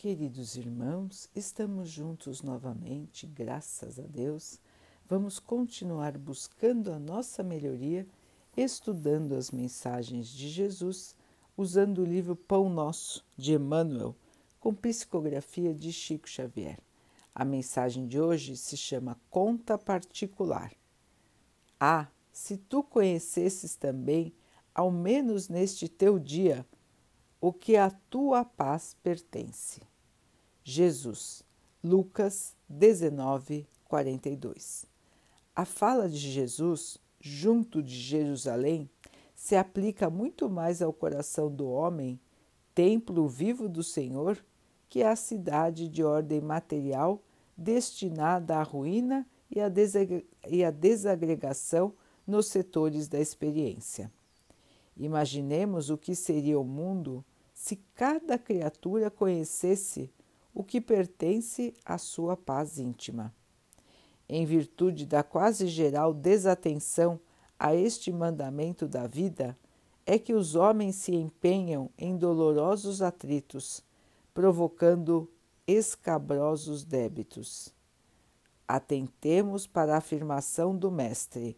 Queridos irmãos, estamos juntos novamente, graças a Deus. Vamos continuar buscando a nossa melhoria, estudando as mensagens de Jesus, usando o livro Pão Nosso, de Emmanuel, com psicografia de Chico Xavier. A mensagem de hoje se chama Conta Particular. Ah, se tu conhecesses também, ao menos neste teu dia, o que à tua paz pertence. Jesus, Lucas 19, 42. A fala de Jesus, junto de Jerusalém, se aplica muito mais ao coração do homem, templo vivo do Senhor, que à cidade de ordem material destinada à ruína e à desagregação nos setores da experiência. Imaginemos o que seria o mundo se cada criatura conhecesse o que pertence à sua paz íntima. Em virtude da quase geral desatenção a este mandamento da vida, é que os homens se empenham em dolorosos atritos, provocando escabrosos débitos. Atentemos para a afirmação do Mestre,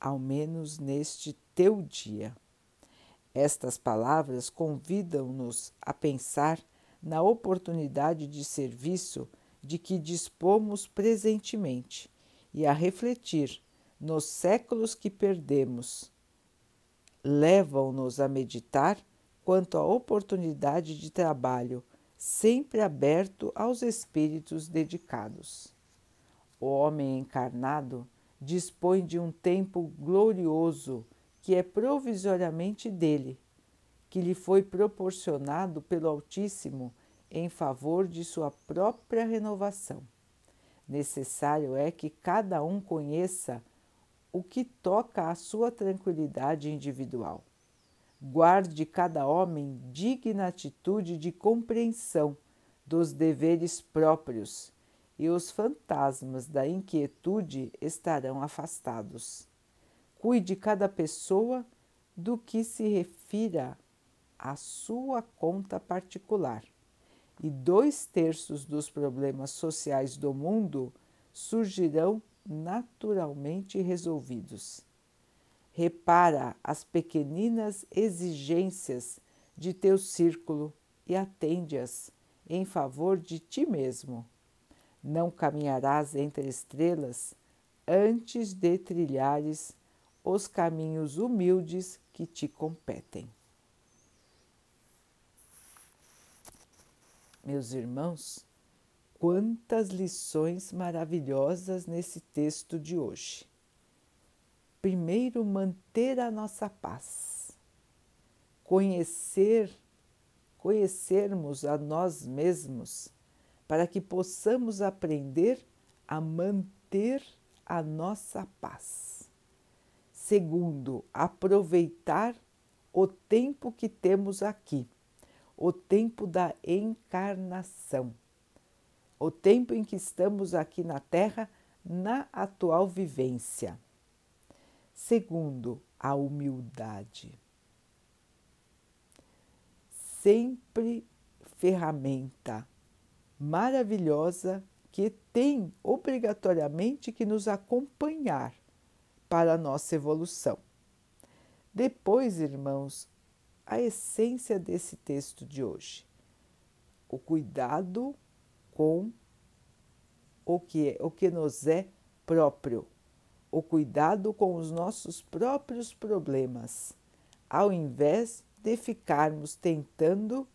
ao menos neste teu dia. Estas palavras convidam-nos a pensar na oportunidade de serviço de que dispomos presentemente e a refletir nos séculos que perdemos. Levam-nos a meditar quanto à oportunidade de trabalho sempre aberto aos espíritos dedicados. O homem encarnado dispõe de um tempo glorioso que é provisoriamente dele, que lhe foi proporcionado pelo Altíssimo em favor de sua própria renovação. Necessário é que cada um conheça o que toca à sua tranquilidade individual. Guarde cada homem digna atitude de compreensão dos deveres próprios, e os fantasmas da inquietude estarão afastados cuide cada pessoa do que se refira à sua conta particular, e dois terços dos problemas sociais do mundo surgirão naturalmente resolvidos. Repara as pequeninas exigências de teu círculo e atende-as em favor de ti mesmo. Não caminharás entre estrelas antes de trilhares os caminhos humildes que te competem. Meus irmãos, quantas lições maravilhosas nesse texto de hoje. Primeiro, manter a nossa paz, conhecer, conhecermos a nós mesmos, para que possamos aprender a manter a nossa paz. Segundo, aproveitar o tempo que temos aqui, o tempo da encarnação, o tempo em que estamos aqui na Terra na atual vivência. Segundo, a humildade. Sempre ferramenta maravilhosa que tem obrigatoriamente que nos acompanhar para a nossa evolução. Depois, irmãos, a essência desse texto de hoje, o cuidado com o que, é, o que nos é próprio, o cuidado com os nossos próprios problemas, ao invés de ficarmos tentando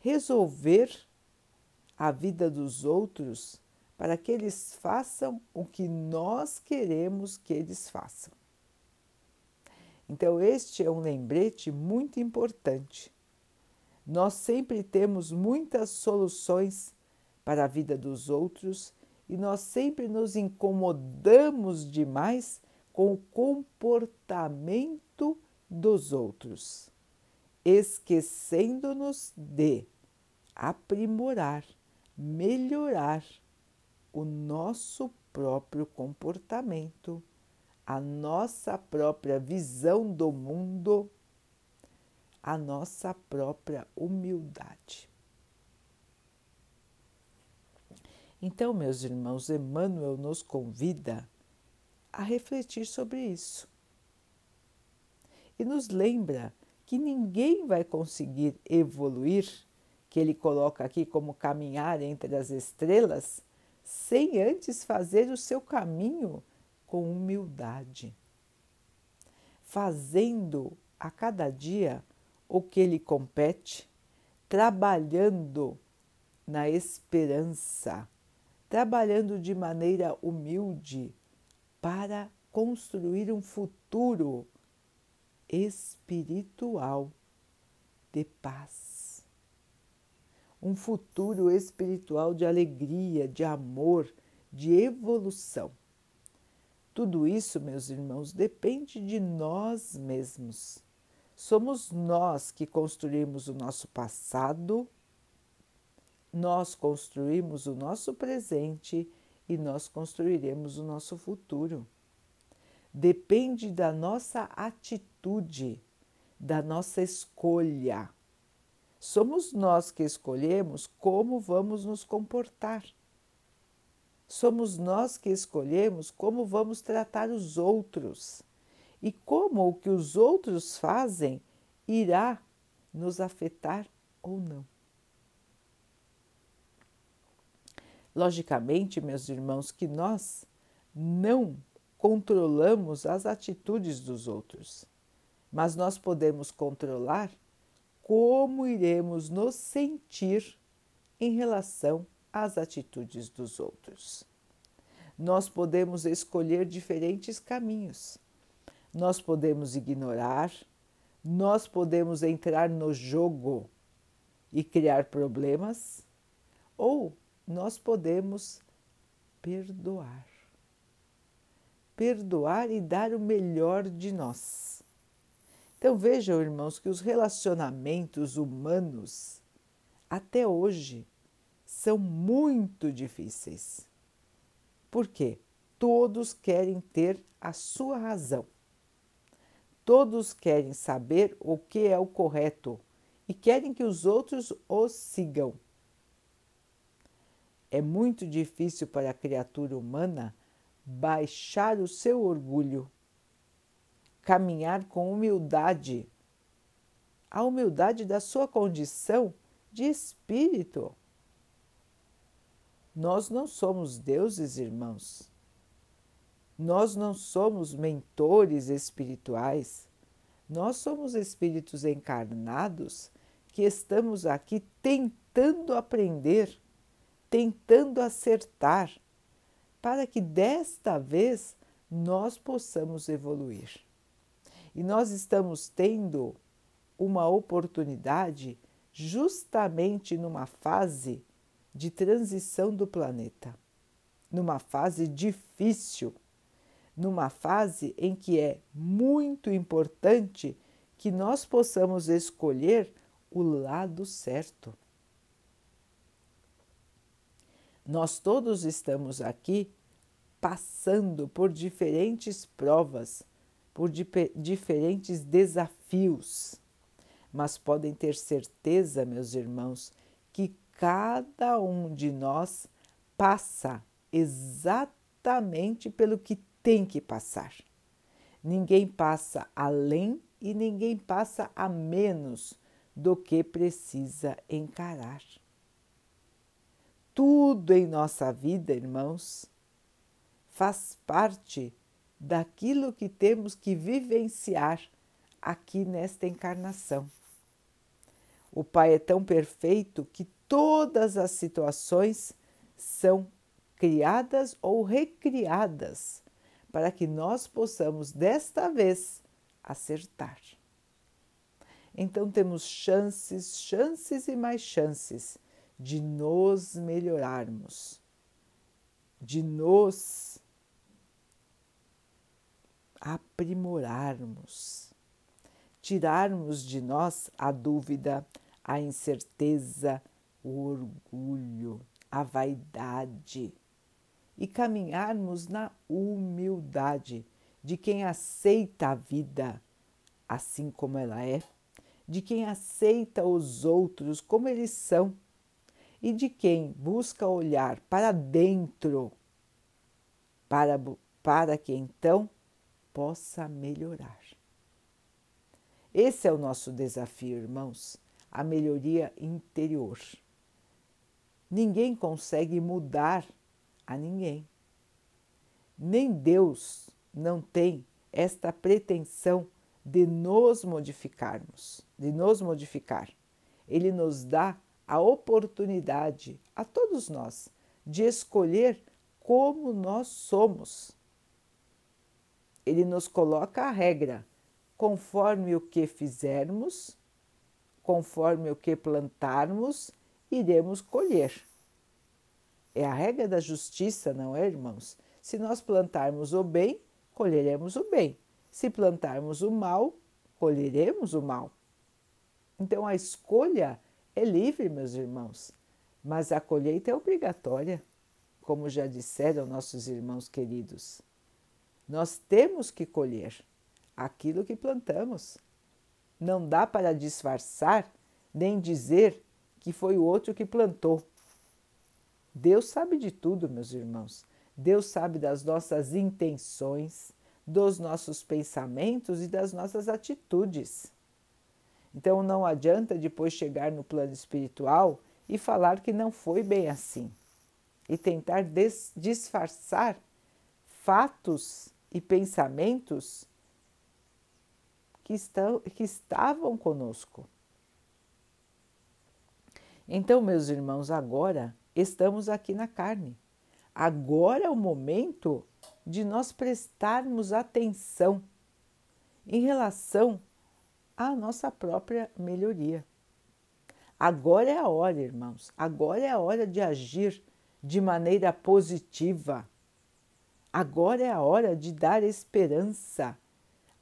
resolver a vida dos outros para que eles façam o que nós queremos que eles façam. Então, este é um lembrete muito importante. Nós sempre temos muitas soluções para a vida dos outros e nós sempre nos incomodamos demais com o comportamento dos outros, esquecendo-nos de aprimorar, melhorar o nosso próprio comportamento, a nossa própria visão do mundo, a nossa própria humildade. Então, meus irmãos, Emmanuel nos convida a refletir sobre isso. E nos lembra que ninguém vai conseguir evoluir, que ele coloca aqui como caminhar entre as estrelas, sem antes fazer o seu caminho com humildade, fazendo a cada dia o que lhe compete, trabalhando na esperança, trabalhando de maneira humilde para construir um futuro espiritual de paz. Um futuro espiritual de alegria, de amor, de evolução. Tudo isso, meus irmãos, depende de nós mesmos. Somos nós que construímos o nosso passado, nós construímos o nosso presente e nós construiremos o nosso futuro. Depende da nossa atitude, da nossa escolha. Somos nós que escolhemos como vamos nos comportar. Somos nós que escolhemos como vamos tratar os outros e como o que os outros fazem irá nos afetar ou não. Logicamente, meus irmãos, que nós não controlamos as atitudes dos outros, mas nós podemos controlar como iremos nos sentir em relação as atitudes dos outros. Nós podemos escolher diferentes caminhos. Nós podemos ignorar, nós podemos entrar no jogo e criar problemas, ou nós podemos perdoar. Perdoar e dar o melhor de nós. Então vejam, irmãos, que os relacionamentos humanos até hoje são muito difíceis. Por quê? Todos querem ter a sua razão. Todos querem saber o que é o correto e querem que os outros os sigam. É muito difícil para a criatura humana baixar o seu orgulho, caminhar com humildade, a humildade da sua condição de espírito. Nós não somos deuses, irmãos. Nós não somos mentores espirituais. Nós somos espíritos encarnados que estamos aqui tentando aprender, tentando acertar, para que desta vez nós possamos evoluir. E nós estamos tendo uma oportunidade justamente numa fase de transição do planeta, numa fase difícil, numa fase em que é muito importante que nós possamos escolher o lado certo. Nós todos estamos aqui passando por diferentes provas, por diferentes desafios, mas podem ter certeza, meus irmãos, que cada um de nós passa exatamente pelo que tem que passar. Ninguém passa além e ninguém passa a menos do que precisa encarar. Tudo em nossa vida, irmãos, faz parte daquilo que temos que vivenciar aqui nesta encarnação. O Pai é tão perfeito que todas as situações são criadas ou recriadas para que nós possamos desta vez acertar. Então temos chances, chances e mais chances de nos melhorarmos, de nos aprimorarmos, tirarmos de nós a dúvida, a incerteza, o orgulho, a vaidade e caminharmos na humildade de quem aceita a vida assim como ela é, de quem aceita os outros como eles são e de quem busca olhar para dentro, para, para que então possa melhorar. Esse é o nosso desafio, irmãos, a melhoria interior. Ninguém consegue mudar a ninguém. Nem Deus não tem esta pretensão de nos modificarmos, de nos modificar. Ele nos dá a oportunidade a todos nós de escolher como nós somos. Ele nos coloca a regra conforme o que fizermos, conforme o que plantarmos, iremos colher. É a regra da justiça, não é, irmãos? Se nós plantarmos o bem, colheremos o bem. Se plantarmos o mal, colheremos o mal. Então a escolha é livre, meus irmãos, mas a colheita é obrigatória, como já disseram nossos irmãos queridos. Nós temos que colher aquilo que plantamos. Não dá para disfarçar nem dizer que foi o outro que plantou. Deus sabe de tudo, meus irmãos. Deus sabe das nossas intenções, dos nossos pensamentos e das nossas atitudes. Então não adianta depois chegar no plano espiritual e falar que não foi bem assim e tentar disfarçar fatos e pensamentos que, estão, que estavam conosco. Então, meus irmãos, agora estamos aqui na carne. Agora é o momento de nós prestarmos atenção em relação à nossa própria melhoria. Agora é a hora, irmãos, agora é a hora de agir de maneira positiva. Agora é a hora de dar esperança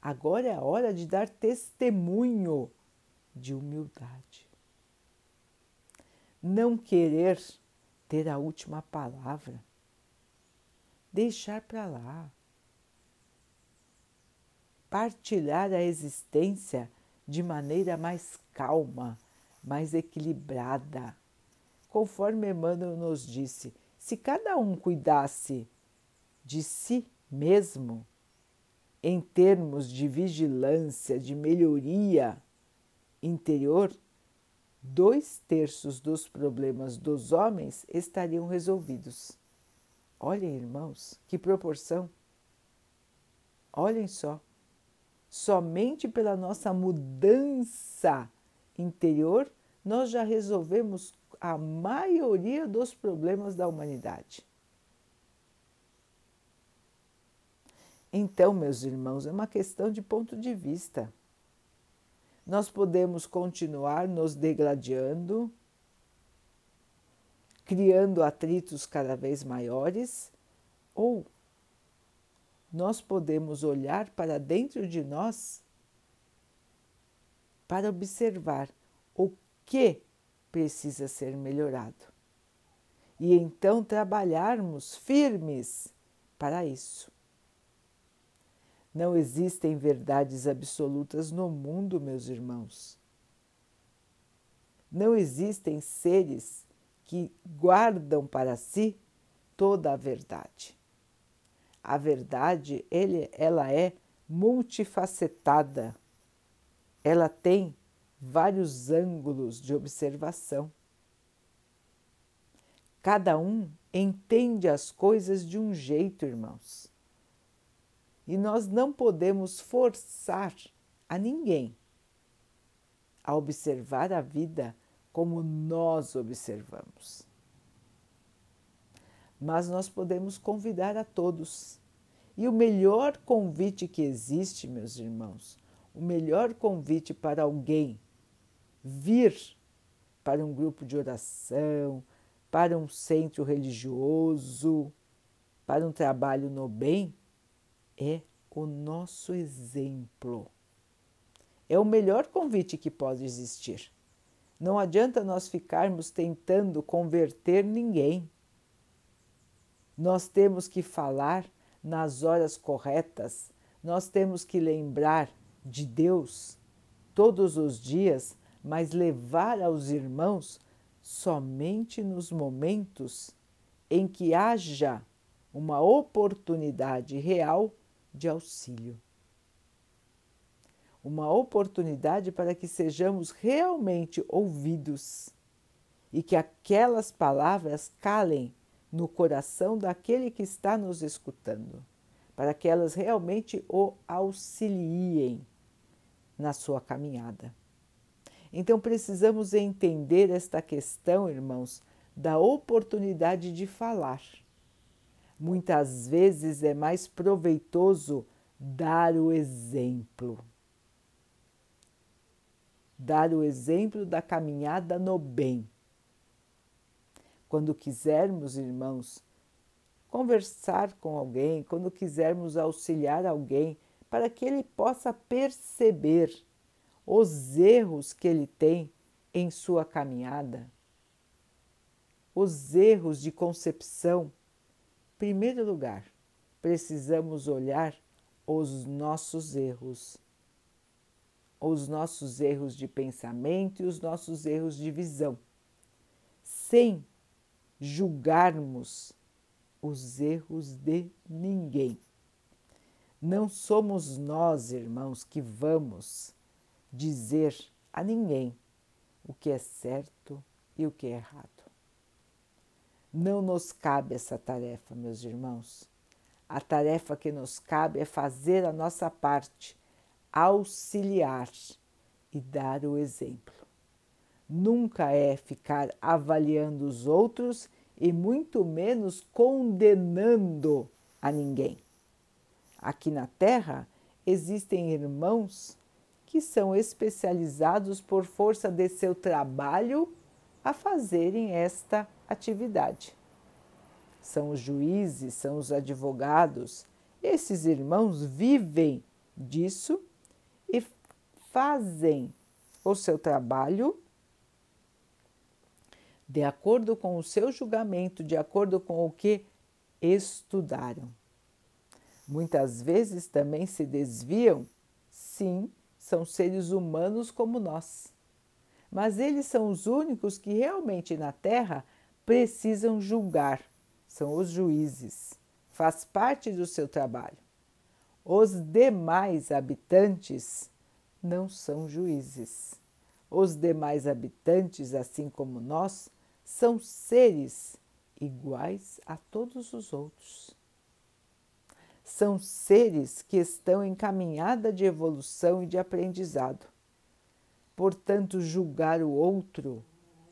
Agora é a hora de dar testemunho de humildade. Não querer ter a última palavra. Deixar para lá. Partilhar a existência de maneira mais calma, mais equilibrada. Conforme Emmanuel nos disse, se cada um cuidasse de si mesmo, em termos de vigilância, de melhoria interior, dois terços dos problemas dos homens estariam resolvidos. Olhem, irmãos, que proporção! Olhem só, somente pela nossa mudança interior nós já resolvemos a maioria dos problemas da humanidade. Então, meus irmãos, é uma questão de ponto de vista. Nós podemos continuar nos degradando, criando atritos cada vez maiores, ou nós podemos olhar para dentro de nós para observar o que precisa ser melhorado e então trabalharmos firmes para isso. Não existem verdades absolutas no mundo, meus irmãos. Não existem seres que guardam para si toda a verdade. A verdade, ele, ela é multifacetada. Ela tem vários ângulos de observação. Cada um entende as coisas de um jeito, irmãos. E nós não podemos forçar a ninguém a observar a vida como nós observamos. Mas nós podemos convidar a todos. E o melhor convite que existe, meus irmãos, o melhor convite para alguém vir para um grupo de oração, para um centro religioso, para um trabalho no bem, é o nosso exemplo. É o melhor convite que pode existir. Não adianta nós ficarmos tentando converter ninguém. Nós temos que falar nas horas corretas, nós temos que lembrar de Deus todos os dias, mas levar aos irmãos somente nos momentos em que haja uma oportunidade real de auxílio. Uma oportunidade para que sejamos realmente ouvidos e que aquelas palavras calem no coração daquele que está nos escutando, para que elas realmente o auxiliem na sua caminhada. Então precisamos entender esta questão, irmãos, da oportunidade de falar. Muitas vezes é mais proveitoso dar o exemplo. Dar o exemplo da caminhada no bem quando quisermos, irmãos, conversar com alguém, quando quisermos auxiliar alguém, para que ele possa perceber os erros que ele tem em sua caminhada, os erros de concepção. Primeiro lugar, precisamos olhar os nossos erros, os nossos erros de pensamento e os nossos erros de visão, sem julgarmos os erros de ninguém. Não somos nós, irmãos, que vamos dizer a ninguém o que é certo e o que é errado. Não nos cabe essa tarefa, meus irmãos. A tarefa que nos cabe é fazer a nossa parte, auxiliar e dar o exemplo nunca é ficar avaliando os outros e muito menos condenando a ninguém. Aqui na Terra existem irmãos que são especializados por força de seu trabalho a fazerem esta atividade. São os juízes, são os advogados. Esses irmãos vivem disso e fazem o seu trabalho de acordo com o seu julgamento, de acordo com o que estudaram. Muitas vezes também se desviam, sim, são seres humanos como nós. Mas eles são os únicos que realmente na Terra precisam julgar, são os juízes, faz parte do seu trabalho. Os demais habitantes não são juízes. Os demais habitantes, assim como nós, são seres iguais a todos os outros. São seres que estão em caminhada de evolução e de aprendizado. Portanto, julgar o outro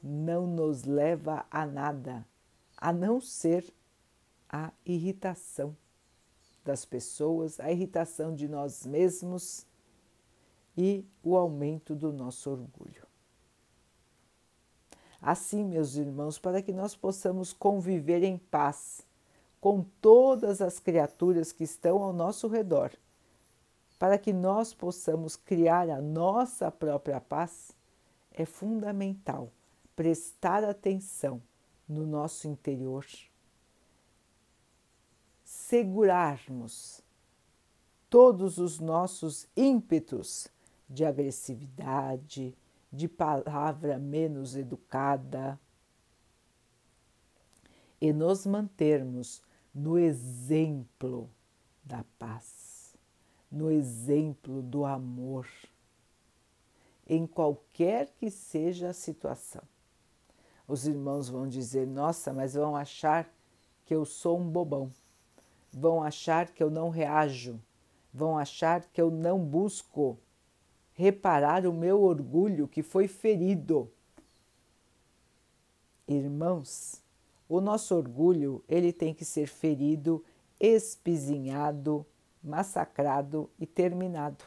não nos leva a nada, a não ser a irritação das pessoas, a irritação de nós mesmos e o aumento do nosso orgulho. Assim, meus irmãos, para que nós possamos conviver em paz com todas as criaturas que estão ao nosso redor, para que nós possamos criar a nossa própria paz, é fundamental prestar atenção no nosso interior, segurarmos todos os nossos ímpetos de agressividade, de palavra menos educada e nos mantermos no exemplo da paz, no exemplo do amor, em qualquer que seja a situação. Os irmãos vão dizer: Nossa, mas vão achar que eu sou um bobão, vão achar que eu não reajo, vão achar que eu não busco reparar o meu orgulho que foi ferido. Irmãos, o nosso orgulho ele tem que ser ferido, espizinhado, massacrado e terminado.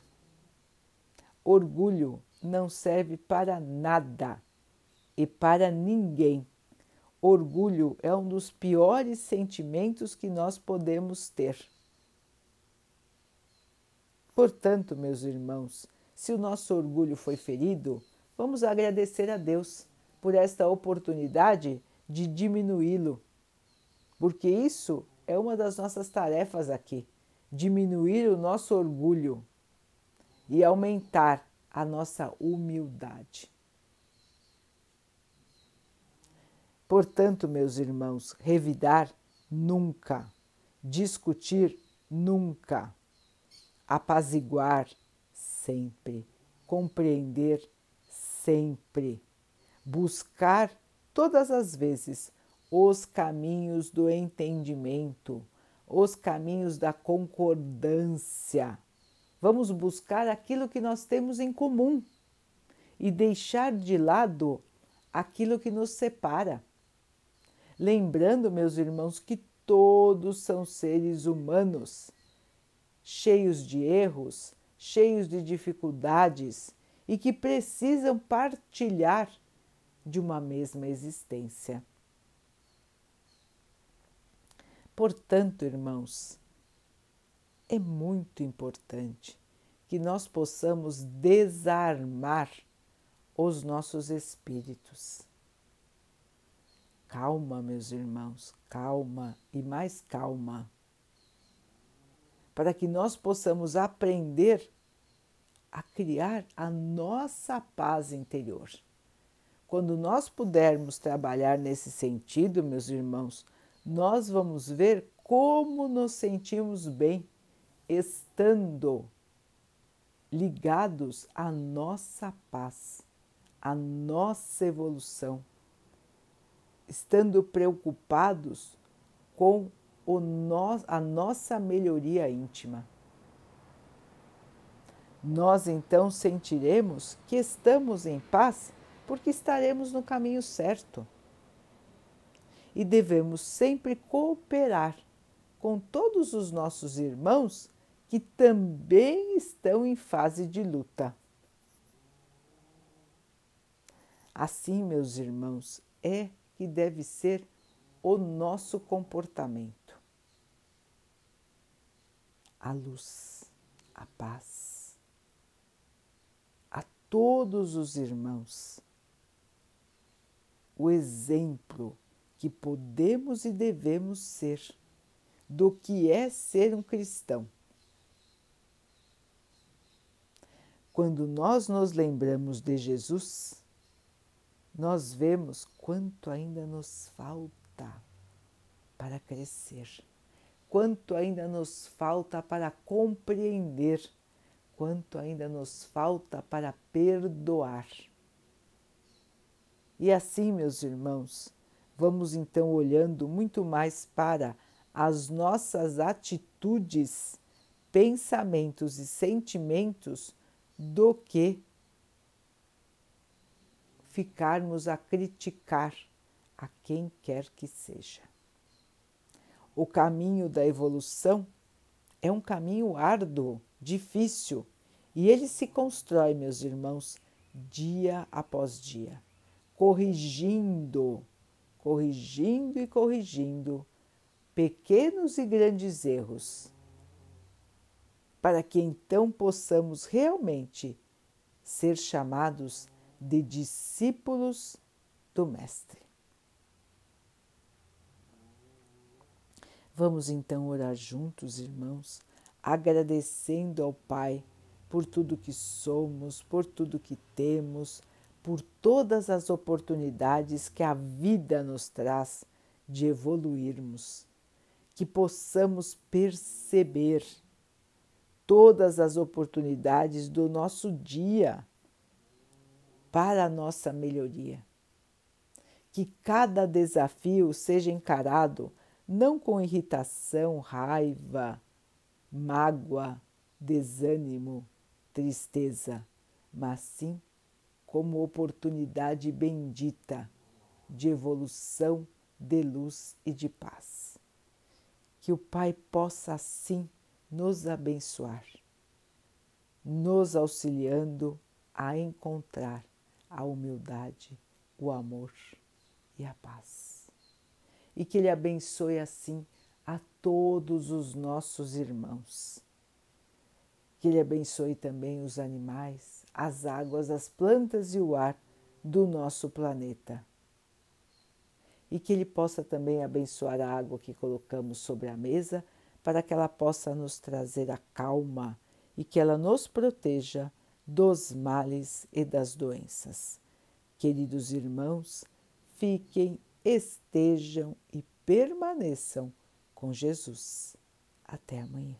Orgulho não serve para nada e para ninguém. Orgulho é um dos piores sentimentos que nós podemos ter. Portanto, meus irmãos, se o nosso orgulho foi ferido, vamos agradecer a Deus por esta oportunidade de diminuí-lo, porque isso é uma das nossas tarefas aqui diminuir o nosso orgulho e aumentar a nossa humildade. Portanto, meus irmãos, revidar nunca, discutir nunca, apaziguar sempre, compreender sempre, buscar todas as vezes os caminhos do entendimento, os caminhos da concordância. Vamos buscar aquilo que nós temos em comum e deixar de lado aquilo que nos separa. Lembrando, meus irmãos, que todos são seres humanos, cheios de erros, cheios de dificuldades e que precisam partilhar de uma mesma existência. Portanto, irmãos, é muito importante que nós possamos desarmar os nossos espíritos. Calma, meus irmãos, calma e mais calma, para que nós possamos aprender a criar a nossa paz interior. Quando nós pudermos trabalhar nesse sentido, meus irmãos, nós vamos ver como nos sentimos bem estando ligados à nossa paz, à nossa evolução, estando preocupados com o no, a nossa melhoria íntima. Nós então sentiremos que estamos em paz porque estaremos no caminho certo e devemos sempre cooperar com todos os nossos irmãos que também estão em fase de luta. Assim, meus irmãos, é que deve ser o nosso comportamento. A luz, a paz. A todos os irmãos, o exemplo que podemos e devemos ser do que é ser um cristão. Quando nós nos lembramos de Jesus, nós vemos quanto ainda nos falta para crescer, quanto ainda nos falta para compreender, quanto ainda nos falta para perdoar. E assim, meus irmãos, vamos então olhando muito mais para as nossas atitudes, pensamentos e sentimentos do que ficarmos a criticar a quem quer que seja. O caminho da evolução é um caminho árduo, difícil, e ele se constrói, meus irmãos, dia após dia, corrigindo corrigindo e corrigindo pequenos e grandes erros, para que então possamos realmente ser chamados de discípulos do Mestre. Vamos então orar juntos, irmãos, agradecendo ao Pai por tudo que somos, por tudo que temos por todas as oportunidades que a vida nos traz de evoluirmos, que possamos perceber todas as oportunidades do nosso dia para a nossa melhoria. Que cada desafio seja encarado não com irritação, raiva, mágoa, desânimo, tristeza, mas sim como oportunidade bendita de evolução, de luz e de paz. Que o Pai possa assim nos abençoar, nos auxiliando a encontrar a humildade, o amor e a paz. E que Ele abençoe assim a todos os nossos irmãos. Que Ele abençoe também os animais, as águas, as plantas e o ar do nosso planeta. E que Ele possa também abençoar a água que colocamos sobre a mesa, para que ela possa nos trazer a calma e que ela nos proteja dos males e das doenças. Queridos irmãos, fiquem estejam e permaneçam com Jesus. Até amanhã.